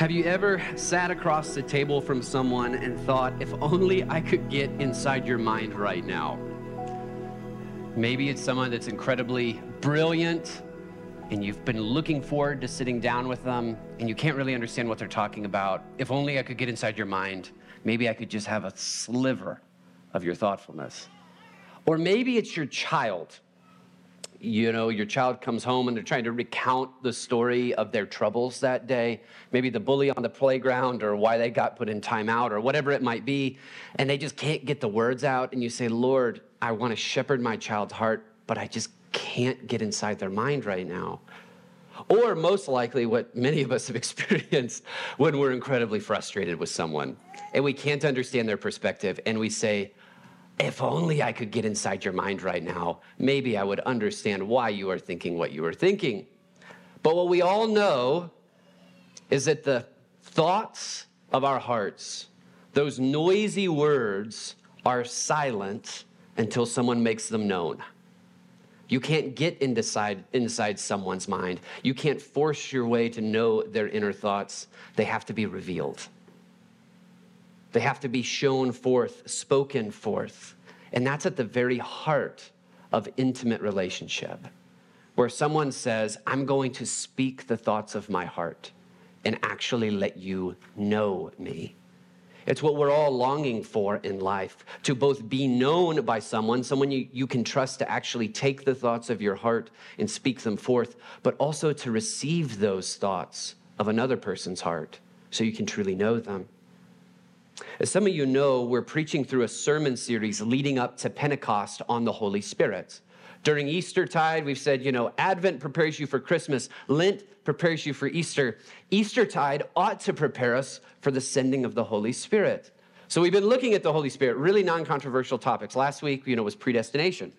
Have you ever sat across the table from someone and thought, if only I could get inside your mind right now? Maybe it's someone that's incredibly brilliant and you've been looking forward to sitting down with them and you can't really understand what they're talking about. If only I could get inside your mind, maybe I could just have a sliver of your thoughtfulness. Or maybe it's your child you know, your child comes home and they're trying to recount the story of their troubles that day, maybe the bully on the playground or why they got put in timeout or whatever it might be, and they just can't get the words out. And you say, Lord, I want to shepherd my child's heart, but I just can't get inside their mind right now. Or most likely, what many of us have experienced when we're incredibly frustrated with someone and we can't understand their perspective, and we say, if only I could get inside your mind right now, maybe I would understand why you are thinking what you are thinking. But what we all know is that the thoughts of our hearts, those noisy words, are silent until someone makes them known. You can't get inside, inside someone's mind. You can't force your way to know their inner thoughts. They have to be revealed. They have to be shown forth, spoken forth. And that's at the very heart of intimate relationship, where someone says, I'm going to speak the thoughts of my heart and actually let you know me. It's what we're all longing for in life to both be known by someone, someone you, you can trust to actually take the thoughts of your heart and speak them forth, but also to receive those thoughts of another person's heart so you can truly know them. As some of you know, we're preaching through a sermon series leading up to Pentecost on the Holy Spirit. During Easter tide, we've said, you know, Advent prepares you for Christmas, Lent prepares you for Easter. Easter tide ought to prepare us for the sending of the Holy Spirit. So we've been looking at the Holy Spirit, really non controversial topics. Last week, you know, was predestination.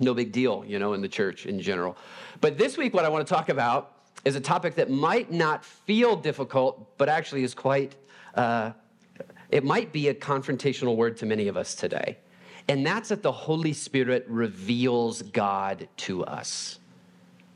No big deal, you know, in the church in general. But this week, what I want to talk about is a topic that might not feel difficult, but actually is quite uh, it might be a confrontational word to many of us today. And that's that the Holy Spirit reveals God to us.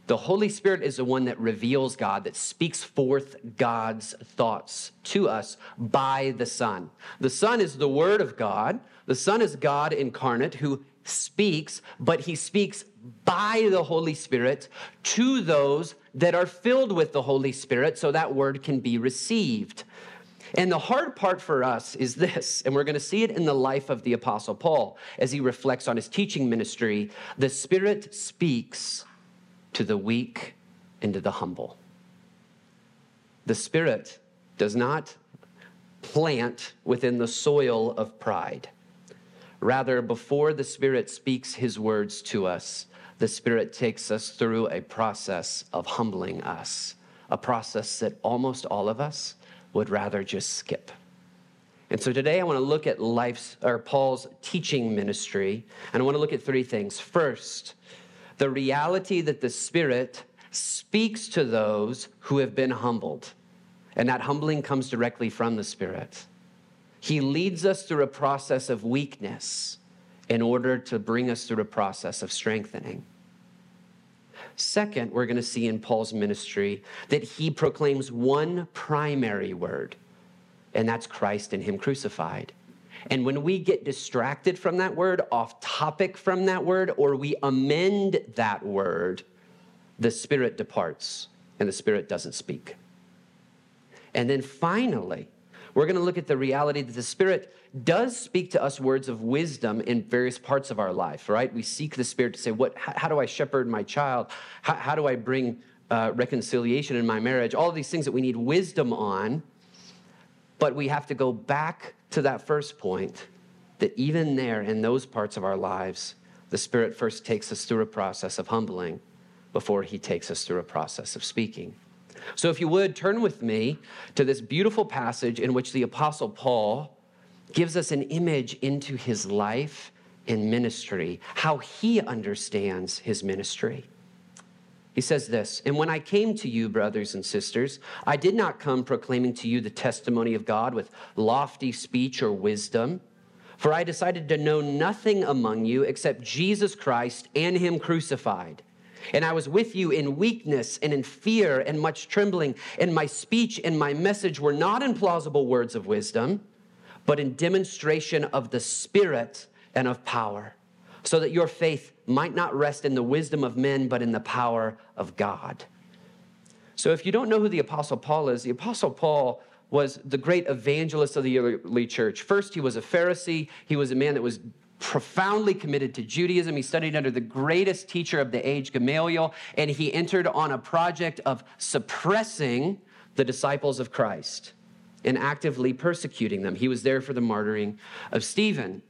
The Holy Spirit is the one that reveals God, that speaks forth God's thoughts to us by the Son. The Son is the Word of God. The Son is God incarnate who speaks, but he speaks by the Holy Spirit to those that are filled with the Holy Spirit so that word can be received. And the hard part for us is this, and we're going to see it in the life of the Apostle Paul as he reflects on his teaching ministry. The Spirit speaks to the weak and to the humble. The Spirit does not plant within the soil of pride. Rather, before the Spirit speaks his words to us, the Spirit takes us through a process of humbling us, a process that almost all of us would rather just skip. And so today I want to look at life's or Paul's teaching ministry, and I want to look at three things. First, the reality that the Spirit speaks to those who have been humbled, and that humbling comes directly from the Spirit. He leads us through a process of weakness in order to bring us through a process of strengthening. Second, we're going to see in Paul's ministry that he proclaims one primary word, and that's Christ and Him crucified. And when we get distracted from that word, off topic from that word, or we amend that word, the Spirit departs and the Spirit doesn't speak. And then finally, we're going to look at the reality that the Spirit does speak to us words of wisdom in various parts of our life, right? We seek the Spirit to say, what, how, do I shepherd my child? How, how do I bring uh, reconciliation in my marriage? All these things that we need wisdom on. But we have to go back to that first point that even there, in those parts of our lives, the Spirit first takes us through a process of humbling before He takes us through a process of speaking. So, if you would, turn with me to this beautiful passage in which the Apostle Paul gives us an image into his life and ministry, how he understands his ministry. He says this, and when I came to you, brothers and sisters, I did not come proclaiming to you the testimony of God with lofty speech or wisdom, for I decided to know nothing among you except Jesus Christ and Him crucified. And I was with you in weakness and in fear and much trembling. And my speech and my message were not in plausible words of wisdom, but in demonstration of the Spirit and of power, so that your faith might not rest in the wisdom of men, but in the power of God. So if you don't know who the Apostle Paul is, the Apostle Paul was the great evangelist of the early church. First, he was a Pharisee. He was a man that was profoundly committed to Judaism. He studied under the greatest teacher of the age, Gamaliel, and he entered on a project of suppressing the disciples of Christ and actively persecuting them. He was there for the martyring of Stephen.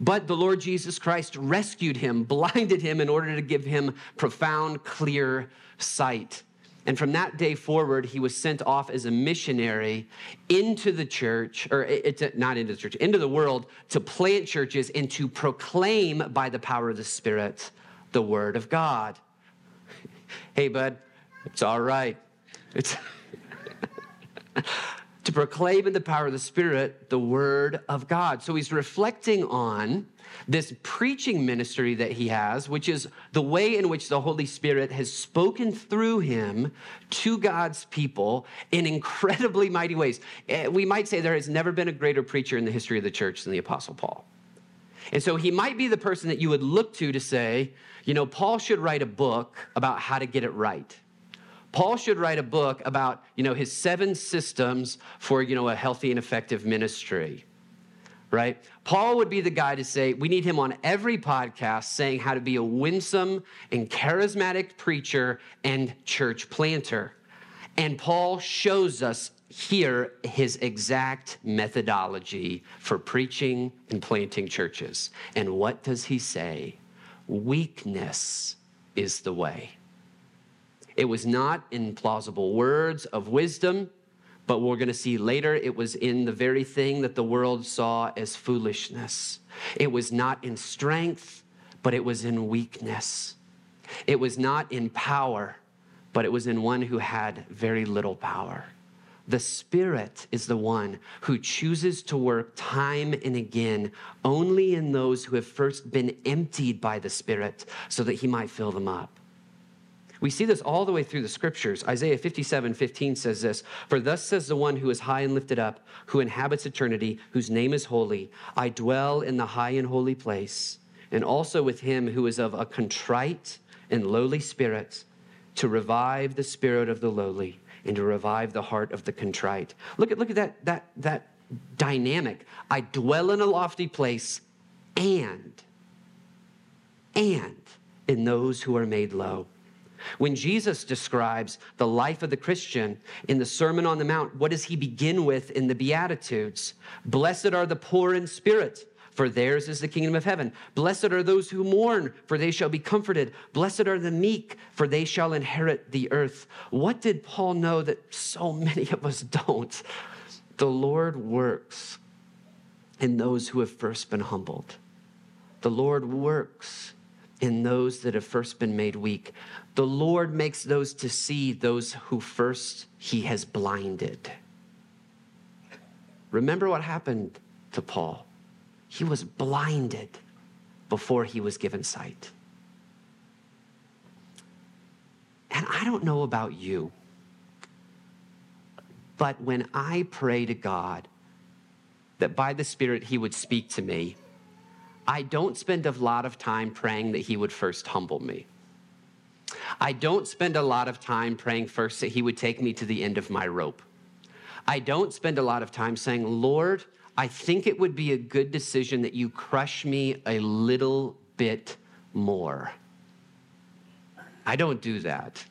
But the Lord Jesus Christ rescued him, blinded him in order to give him profound, clear sight. And from that day forward, he was sent off as a missionary into the church, or it's not into the church, into the world to plant churches and to proclaim by the power of the Spirit the word of God. Hey, bud, it's all right. It's to proclaim in the power of the Spirit the word of God. So he's reflecting on this preaching ministry that he has, which is the way in which the Holy Spirit has spoken through him to God's people in incredibly mighty ways. Eh, we might say there has never been a greater preacher in the history of the church than the Apostle Paul. And so he might be the person that you would look to to say, you know, Paul should write a book about how to get it right. Paul should write a book about, you know, his seven systems for, you know, a healthy and effective ministry right? Paul would be the guy to say, we need him on every podcast saying how to be a winsome and charismatic preacher and church planter. And Paul shows us here his exact methodology for preaching and planting churches. And what does he say? Weakness is the way. It was not in plausible words of wisdom but we're going to see later it was in the very thing that the world saw as foolishness. It was not in strength, but it was in weakness. It was not in power, but it was in one who had very little power. The Spirit is the one who chooses to work time and again only in those who have first been emptied by the Spirit so that He might fill them up. We see this all the way through the scriptures. Isaiah 57 15 says this For thus says the one who is high and lifted up, who inhabits eternity, whose name is holy. I dwell in the high and holy place, and also with him who is of a contrite and lowly spirit, to revive the spirit of the lowly and to revive the heart of the contrite. Look at, look at that, that, that dynamic. I dwell in a lofty place and, and in those who are made low. When Jesus describes the life of the Christian in the Sermon on the Mount, what does he begin with in the Beatitudes? Blessed are the poor in spirit, for theirs is the kingdom of heaven. Blessed are those who mourn, for they shall be comforted. Blessed are the meek, for they shall inherit the earth. What did Paul know that so many of us don't? The Lord works in those who have first been humbled. The Lord works in those that have first been made weak. The Lord makes those to see those who first he has blinded. Remember what happened to Paul? He was blinded before he was given sight. And I don't know about you, but when I pray to God that by the Spirit he would speak to me, I don't spend a lot of time praying that he would first humble me. I don't spend a lot of time praying first that He would take me to the end of my rope. I don't spend a lot of time saying, Lord, I think it would be a good decision that you crush me a little bit more. I don't do that.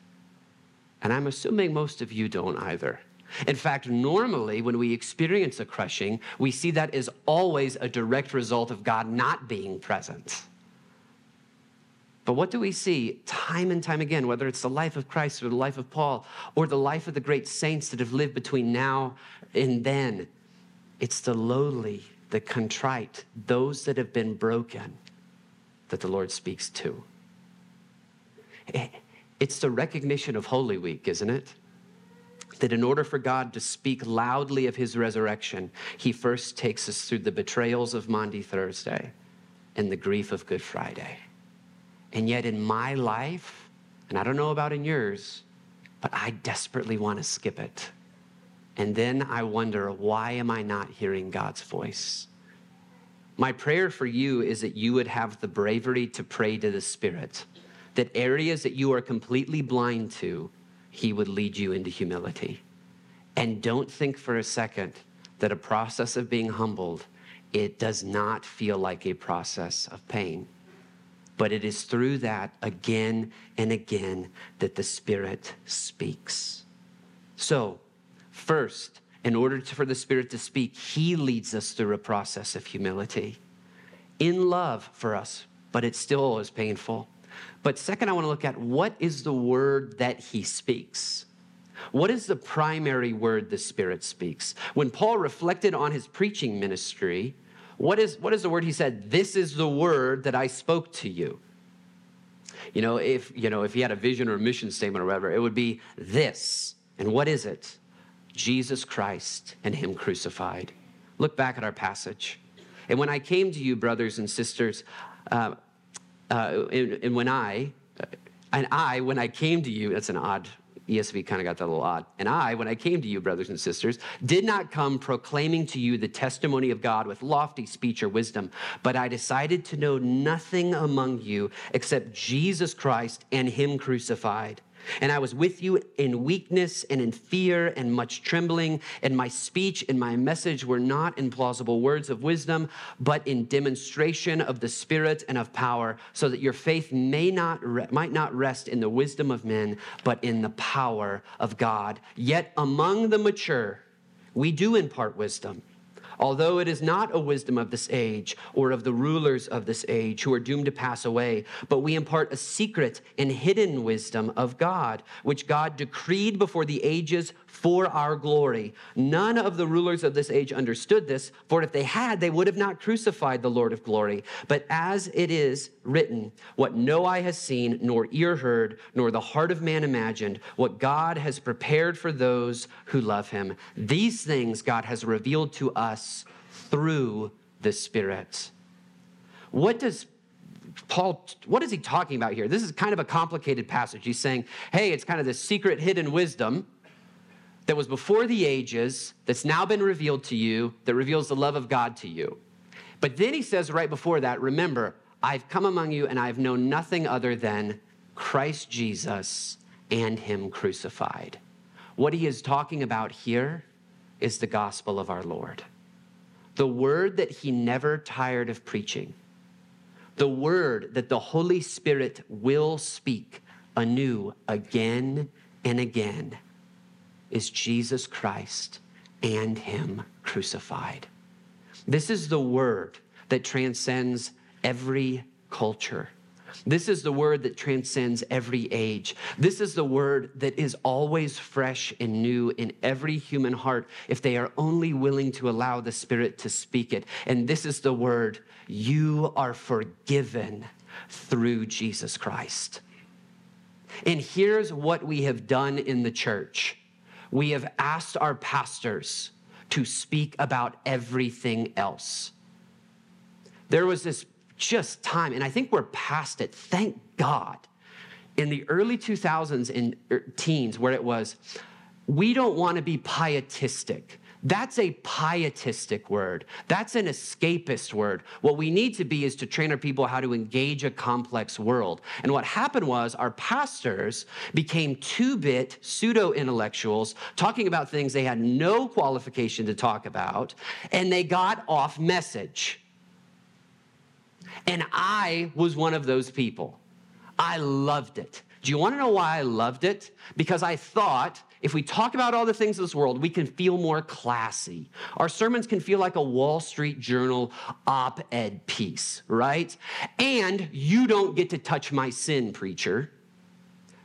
And I'm assuming most of you don't either. In fact, normally when we experience a crushing, we see that as always a direct result of God not being present. But what do we see time and time again, whether it's the life of Christ or the life of Paul or the life of the great saints that have lived between now and then? It's the lowly, the contrite, those that have been broken that the Lord speaks to. It's the recognition of Holy Week, isn't it? That in order for God to speak loudly of his resurrection, he first takes us through the betrayals of Maundy Thursday and the grief of Good Friday. And yet, in my life, And I don't know about in yours, but I desperately want to skip it. And then I wonder, why am I not hearing God's voice? My prayer for you is that you would have the bravery to pray to the Spirit, that areas that you are completely blind to, He would lead you into humility. And don't think for a second that a process of being humbled, it does not feel like a process of pain. But it is through that again and again that the Spirit speaks. So, first, in order to, for the Spirit to speak, He leads us through a process of humility in love for us, but it still is painful. But second, I want to look at what is the word that He speaks. What is the primary word the Spirit speaks? When Paul reflected on his preaching ministry, what is, what is the word he said? This is the word that I spoke to you. You know, if you know, if he had a vision or a mission statement or whatever, it would be this. And what is it? Jesus Christ and Him crucified. Look back at our passage. And when I came to you, brothers and sisters, uh, uh, and, and, when I, and I, when I came to you, that's an odd ESV kind of got that a little odd. And I, when I came to you, brothers and sisters, did not come proclaiming to you the testimony of God with lofty speech or wisdom, but I decided to know nothing among you except Jesus Christ and Him crucified. And I was with you in weakness and in fear and much trembling. And my speech and my message were not in plausible words of wisdom, but in demonstration of the Spirit and of power, so that your faith may not re- might not rest in the wisdom of men, but in the power of God. Yet among the mature, we do impart wisdom although it is not a wisdom of this age or of the rulers of this age who are doomed to pass away, but we impart a secret and hidden wisdom of God, which God decreed before the ages for our glory. None of the rulers of this age understood this, for if they had, they would have not crucified the Lord of glory. But as it is written, what no eye has seen, nor ear heard, nor the heart of man imagined, what God has prepared for those who love him. These things God has revealed to us through the Spirit. What does Paul, what is he talking about here? This is kind of a complicated passage. He's saying, hey, it's kind of the secret hidden wisdom that was before the ages, that's now been revealed to you, that reveals the love of God to you. But then he says right before that, remember, I've come among you and I've known nothing other than Christ Jesus and Him crucified. What he is talking about here is the gospel of our Lord. The word that he never tired of preaching, the word that the Holy Spirit will speak anew again and again is Jesus Christ and Him crucified. This is the word that transcends every culture. This is the word that transcends every age. This is the word that is always fresh and new in every human heart if they are only willing to allow the Spirit to speak it. And this is the word you are forgiven through Jesus Christ. And here's what we have done in the church we have asked our pastors to speak about everything else. There was this just time, and I think we're past it, thank God. In the early 2000s and er, teens, where it was, we don't want to be pietistic. That's a pietistic word. That's an escapist word. What we need to be is to train our people how to engage a complex world. And what happened was our pastors became two bit pseudo intellectuals talking about things they had no qualification to talk about, and they got off message. And I was one of those people. I loved it. Do you want to know why I loved it? Because I thought if we talk about all the things of this world, we can feel more classy. Our sermons can feel like a Wall Street Journal op ed piece, right? And you don't get to touch my sin, preacher.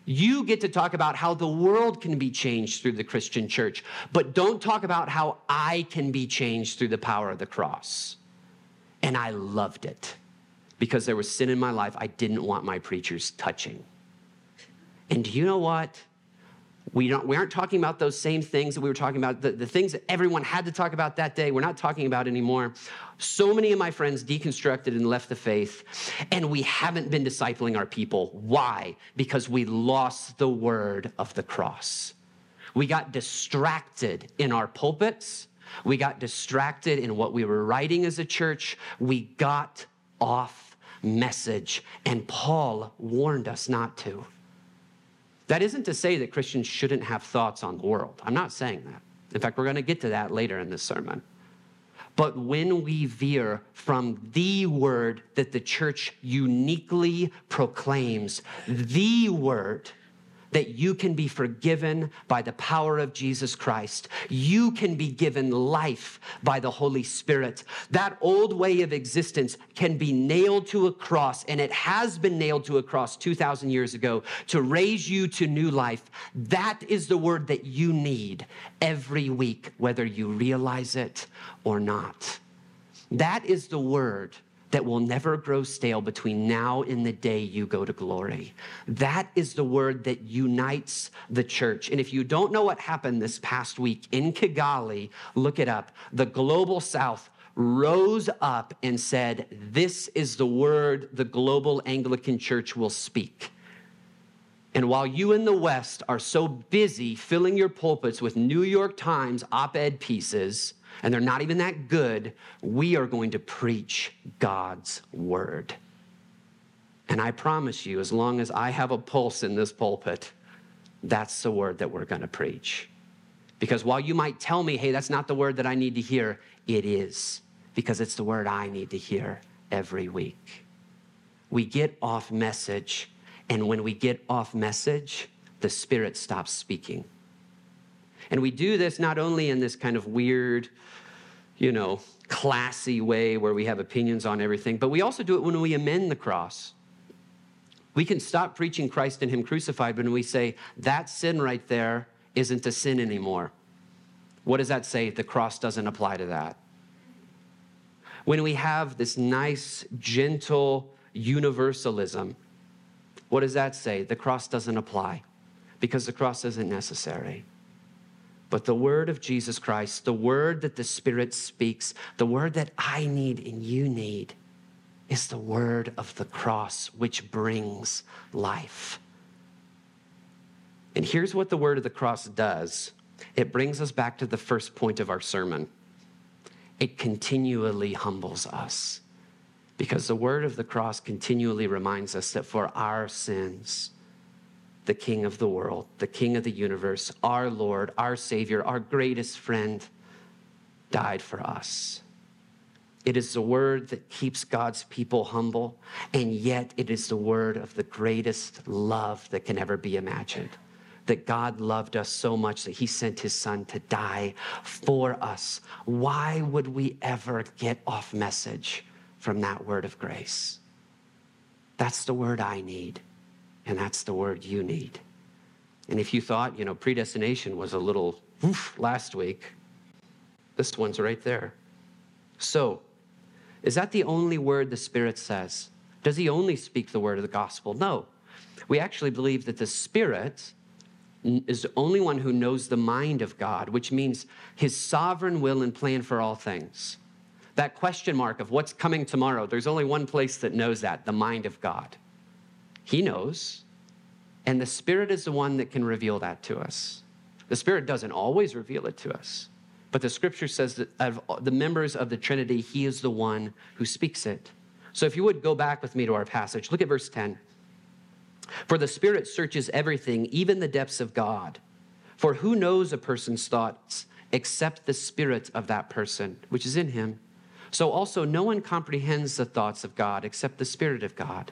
You get to talk about how the world can be changed through the Christian church, but don't talk about how I can be changed through the power of the cross. And I loved it because there was sin in my life I didn't want my preachers touching. And do you know what? We, don't, we aren't talking about those same things that we were talking about, the, the things that everyone had to talk about that day. We're not talking about anymore. So many of my friends deconstructed and left the faith, and we haven't been discipling our people. Why? Because we lost the word of the cross. We got distracted in our pulpits. We got distracted in what we were writing as a church. We got off message, and Paul warned us not to. That isn't to say that Christians shouldn't have thoughts on the world. I'm not saying that. In fact, we're going to get to that later in this sermon. But when we veer from the word that the church uniquely proclaims, the word that you can be forgiven by the power of Jesus Christ. You can be given life by the Holy Spirit. That old way of existence can be nailed to a cross, and it has been nailed to a cross 2,000 years ago to raise you to new life. That is the word that you need every week, whether you realize it or not. That is the word that will never grow stale between now and the day you go to glory. That is the word that unites the church. And if you don't know what happened this past week in Kigali, look it up. The global south rose up and said, This is the word the global Anglican church will speak. And while you in the West are so busy filling your pulpits with New York Times op ed pieces, and they're not even that good, we are going to preach God's word. And I promise you, as long as I have a pulse in this pulpit, that's the word that we're going to preach. Because while you might tell me, hey, that's not the word that I need to hear, it is, because it's the word I need to hear every week. We get off message, and when we get off message, the Spirit stops speaking. And we do this not only in this kind of weird, you know, classy way where we have opinions on everything, but we also do it when we amend the cross. We can stop preaching Christ and Him crucified when we say, that sin right there isn't a sin anymore. What does that say? The cross doesn't apply to that. When we have this nice, gentle universalism, what does that say? The cross doesn't apply because the cross isn't necessary. But the word of Jesus Christ, the word that the Spirit speaks, the word that I need and you need, is the word of the cross, which brings life. And here's what the word of the cross does it brings us back to the first point of our sermon. It continually humbles us because the word of the cross continually reminds us that for our sins, the King of the world, the King of the universe, our Lord, our Savior, our greatest friend, died for us. It is the word that keeps God's people humble, and yet it is the word of the greatest love that can ever be imagined. That God loved us so much that he sent his son to die for us. Why would we ever get off message from that word of grace? That's the word I need. And that's the word you need. And if you thought, you know, predestination was a little oof last week, this one's right there. So, is that the only word the Spirit says? Does he only speak the word of the gospel? No. We actually believe that the Spirit is the only one who knows the mind of God, which means his sovereign will and plan for all things. That question mark of what's coming tomorrow, there's only one place that knows that the mind of God. He knows. And the Spirit is the one that can reveal that to us. The Spirit doesn't always reveal it to us, but the scripture says that of the members of the Trinity, He is the one who speaks it. So if you would go back with me to our passage, look at verse 10. For the Spirit searches everything, even the depths of God. For who knows a person's thoughts except the Spirit of that person, which is in him? So also, no one comprehends the thoughts of God except the Spirit of God.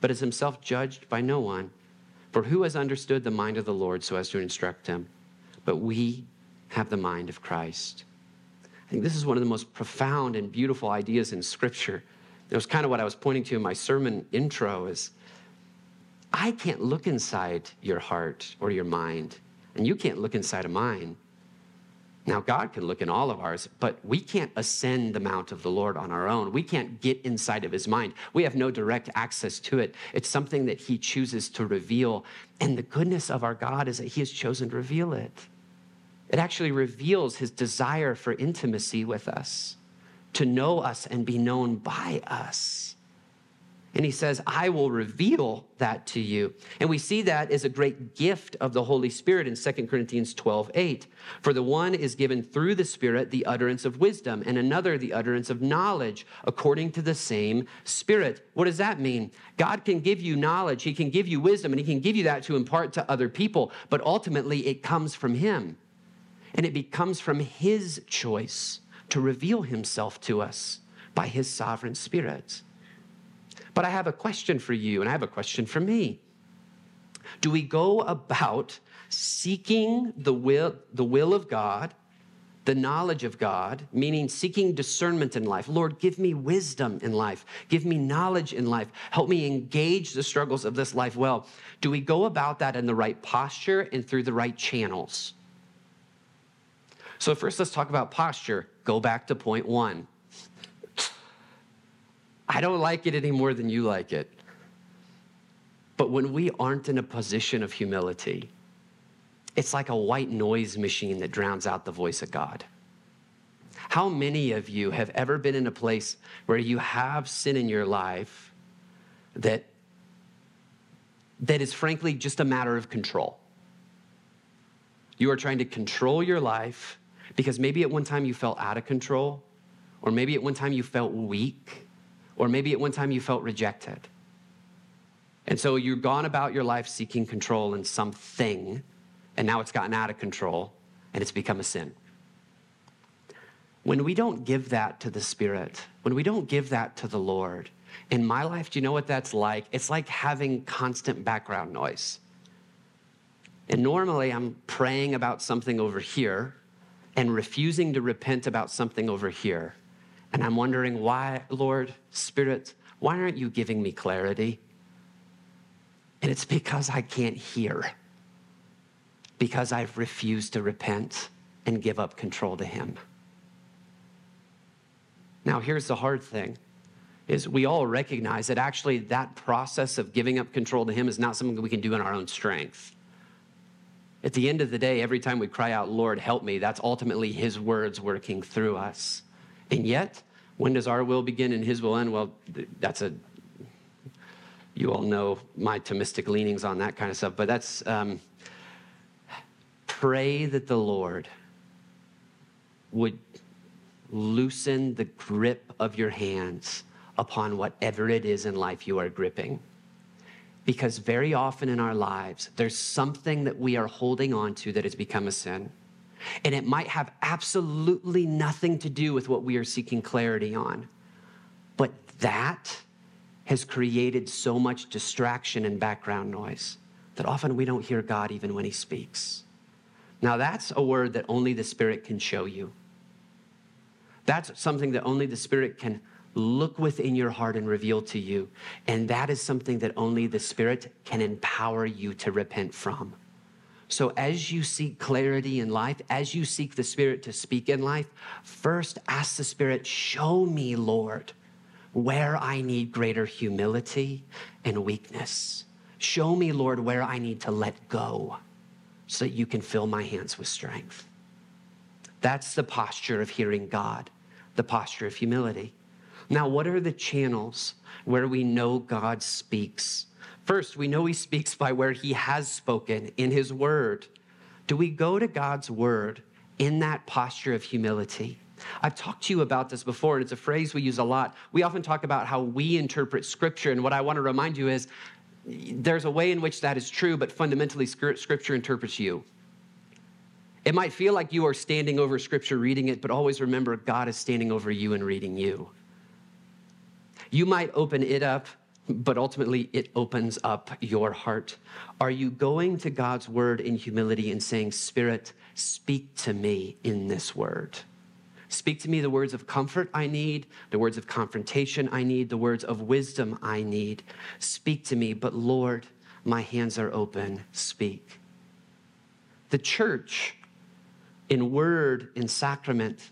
but is himself judged by no one. For who has understood the mind of the Lord so as to instruct him? But we have the mind of Christ. I think this is one of the most profound and beautiful ideas in Scripture. It was kind of what I was pointing to in my sermon intro is I can't look inside your heart or your mind, and you can't look inside of mine. Now, God can look in all of ours, but we can't ascend the mount of the Lord on our own. We can't get inside of his mind. We have no direct access to it. It's something that he chooses to reveal. And the goodness of our God is that he has chosen to reveal it. It actually reveals his desire for intimacy with us, to know us and be known by us. And he says, I will reveal that to you. And we see that as a great gift of the Holy Spirit in 2 Corinthians 12, 8. For the one is given through the Spirit the utterance of wisdom, and another the utterance of knowledge, according to the same Spirit. What does that mean? God can give you knowledge, He can give you wisdom, and He can give you that to impart to other people, but ultimately it comes from Him. And it becomes from His choice to reveal Himself to us by His sovereign Spirit. But I have a question for you, and I have a question for me. Do we go about seeking the will, the will of God, the knowledge of God, meaning seeking discernment in life? Lord, give me wisdom in life, give me knowledge in life, help me engage the struggles of this life well. Do we go about that in the right posture and through the right channels? So, first, let's talk about posture. Go back to point one. I don't like it any more than you like it. But when we aren't in a position of humility, it's like a white noise machine that drowns out the voice of God. How many of you have ever been in a place where you have sin in your life that, that is frankly just a matter of control? You are trying to control your life because maybe at one time you felt out of control, or maybe at one time you felt weak or maybe at one time you felt rejected. And so you've gone about your life seeking control in something, and now it's gotten out of control and it's become a sin. When we don't give that to the Spirit, when we don't give that to the Lord, in my life, do you know what that's like? It's like having constant background noise. And normally I'm praying about something over here and refusing to repent about something over here. And I'm wondering why, Lord, Spirit, why aren't you giving me clarity? And it's because I can't hear, because I've refused to repent and give up control to Him. Now, here's the hard thing is we all recognize that actually that process of giving up control to him is not something that we can do in our own strength. At the end of the day, every time we cry out, Lord, help me, that's ultimately his words working through us. And yet, when does our will begin and his will end? Well, that's a, you all know my Thomistic leanings on that kind of stuff, but that's, um, pray that the Lord would loosen the grip of your hands upon whatever it is in life you are gripping. Because very often in our lives, there's something that we are holding on to that has become a sin. And it might have absolutely nothing to do with what we are seeking clarity on. But that has created so much distraction and background noise that often we don't hear God even when He speaks. Now, that's a word that only the Spirit can show you. That's something that only the Spirit can look within your heart and reveal to you. And that is something that only the Spirit can empower you to repent from. So, as you seek clarity in life, as you seek the Spirit to speak in life, first ask the Spirit, Show me, Lord, where I need greater humility and weakness. Show me, Lord, where I need to let go so that you can fill my hands with strength. That's the posture of hearing God, the posture of humility. Now, what are the channels where we know God speaks? First, we know he speaks by where he has spoken in his word. Do we go to God's word in that posture of humility? I've talked to you about this before, and it's a phrase we use a lot. We often talk about how we interpret scripture, and what I want to remind you is there's a way in which that is true, but fundamentally, scripture interprets you. It might feel like you are standing over scripture reading it, but always remember God is standing over you and reading you. You might open it up but ultimately it opens up your heart. Are you going to God's word in humility and saying, Spirit, speak to me in this word? Speak to me the words of comfort I need, the words of confrontation I need, the words of wisdom I need. Speak to me, but Lord, my hands are open. Speak. The church, in word, in sacrament,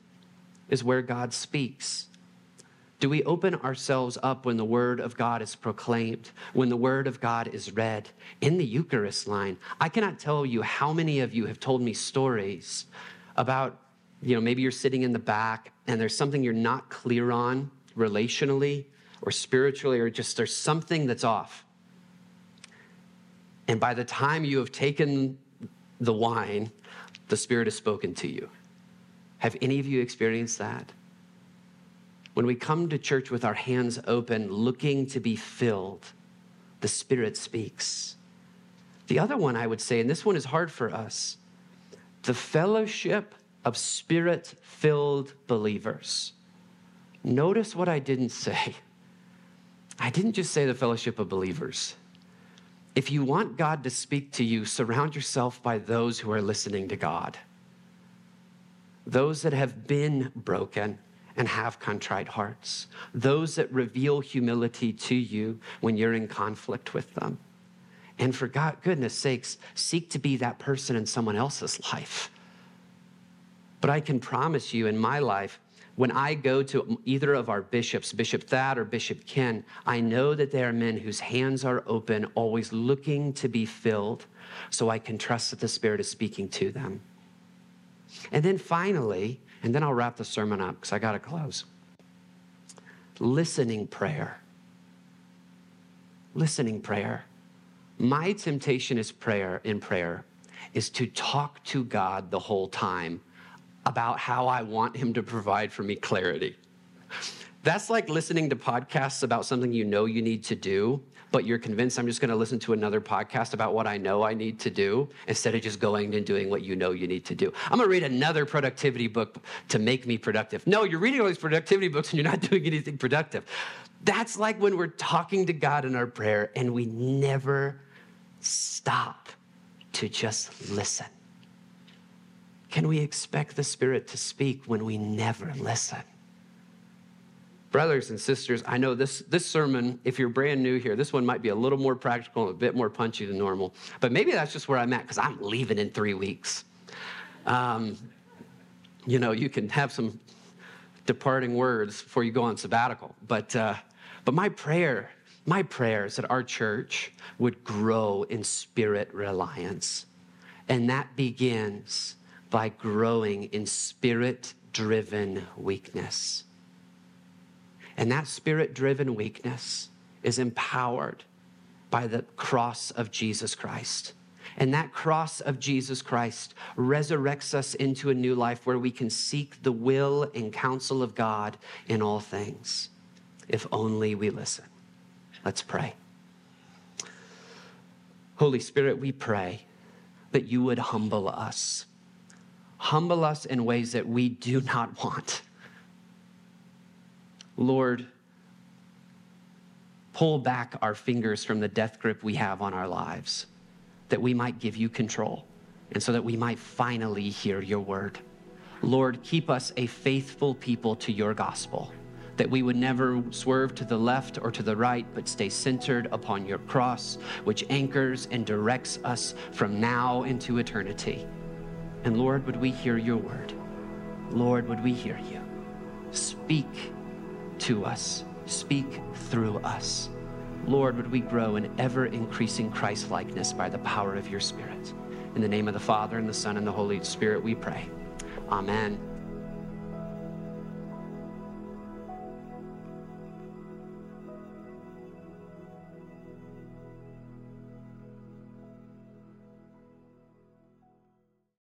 is where God speaks. Do we open ourselves up when the word of God is proclaimed, when the word of God is read in the Eucharist line? I cannot tell you how many of you have told me stories about, you know, maybe you're sitting in the back and there's something you're not clear on relationally or spiritually, or just there's something that's off. And by the time you have taken the wine, the Spirit has spoken to you. Have any of you experienced that? When we come to church with our hands open, looking to be filled, the Spirit speaks. The other one I would say, and this one is hard for us the fellowship of spirit filled believers. Notice what I didn't say. I didn't just say the fellowship of believers. If you want God to speak to you, surround yourself by those who are listening to God, those that have been broken and have contrite hearts, those that reveal humility to you when you're in conflict with them. And for God, goodness sakes, seek to be that person in someone else's life. But I can promise you in my life, when I go to either of our bishops, Bishop Thad or Bishop Ken, I know that they are men whose hands are open, always looking to be filled, so I can trust that the Spirit is speaking to them. And then finally, and then I'll wrap the sermon up because I got to close. Listening prayer. Listening prayer. My temptation is prayer in prayer is to talk to God the whole time about how I want him to provide for me clarity. That's like listening to podcasts about something you know you need to do but you're convinced I'm just going to listen to another podcast about what I know I need to do instead of just going and doing what you know you need to do. I'm going to read another productivity book to make me productive. No, you're reading all these productivity books and you're not doing anything productive. That's like when we're talking to God in our prayer and we never stop to just listen. Can we expect the Spirit to speak when we never listen? Brothers and sisters, I know this, this sermon, if you're brand new here, this one might be a little more practical and a bit more punchy than normal. But maybe that's just where I'm at because I'm leaving in three weeks. Um, you know, you can have some departing words before you go on sabbatical. But, uh, but my prayer, my prayer is that our church would grow in spirit reliance. And that begins by growing in spirit driven weakness. And that spirit driven weakness is empowered by the cross of Jesus Christ. And that cross of Jesus Christ resurrects us into a new life where we can seek the will and counsel of God in all things, if only we listen. Let's pray. Holy Spirit, we pray that you would humble us. Humble us in ways that we do not want Lord, pull back our fingers from the death grip we have on our lives, that we might give you control, and so that we might finally hear your word. Lord, keep us a faithful people to your gospel, that we would never swerve to the left or to the right, but stay centered upon your cross, which anchors and directs us from now into eternity. And Lord, would we hear your word? Lord, would we hear you? Speak to us, speak through us. Lord, would we grow in ever increasing Christ likeness by the power of your Spirit. In the name of the Father, and the Son, and the Holy Spirit, we pray. Amen.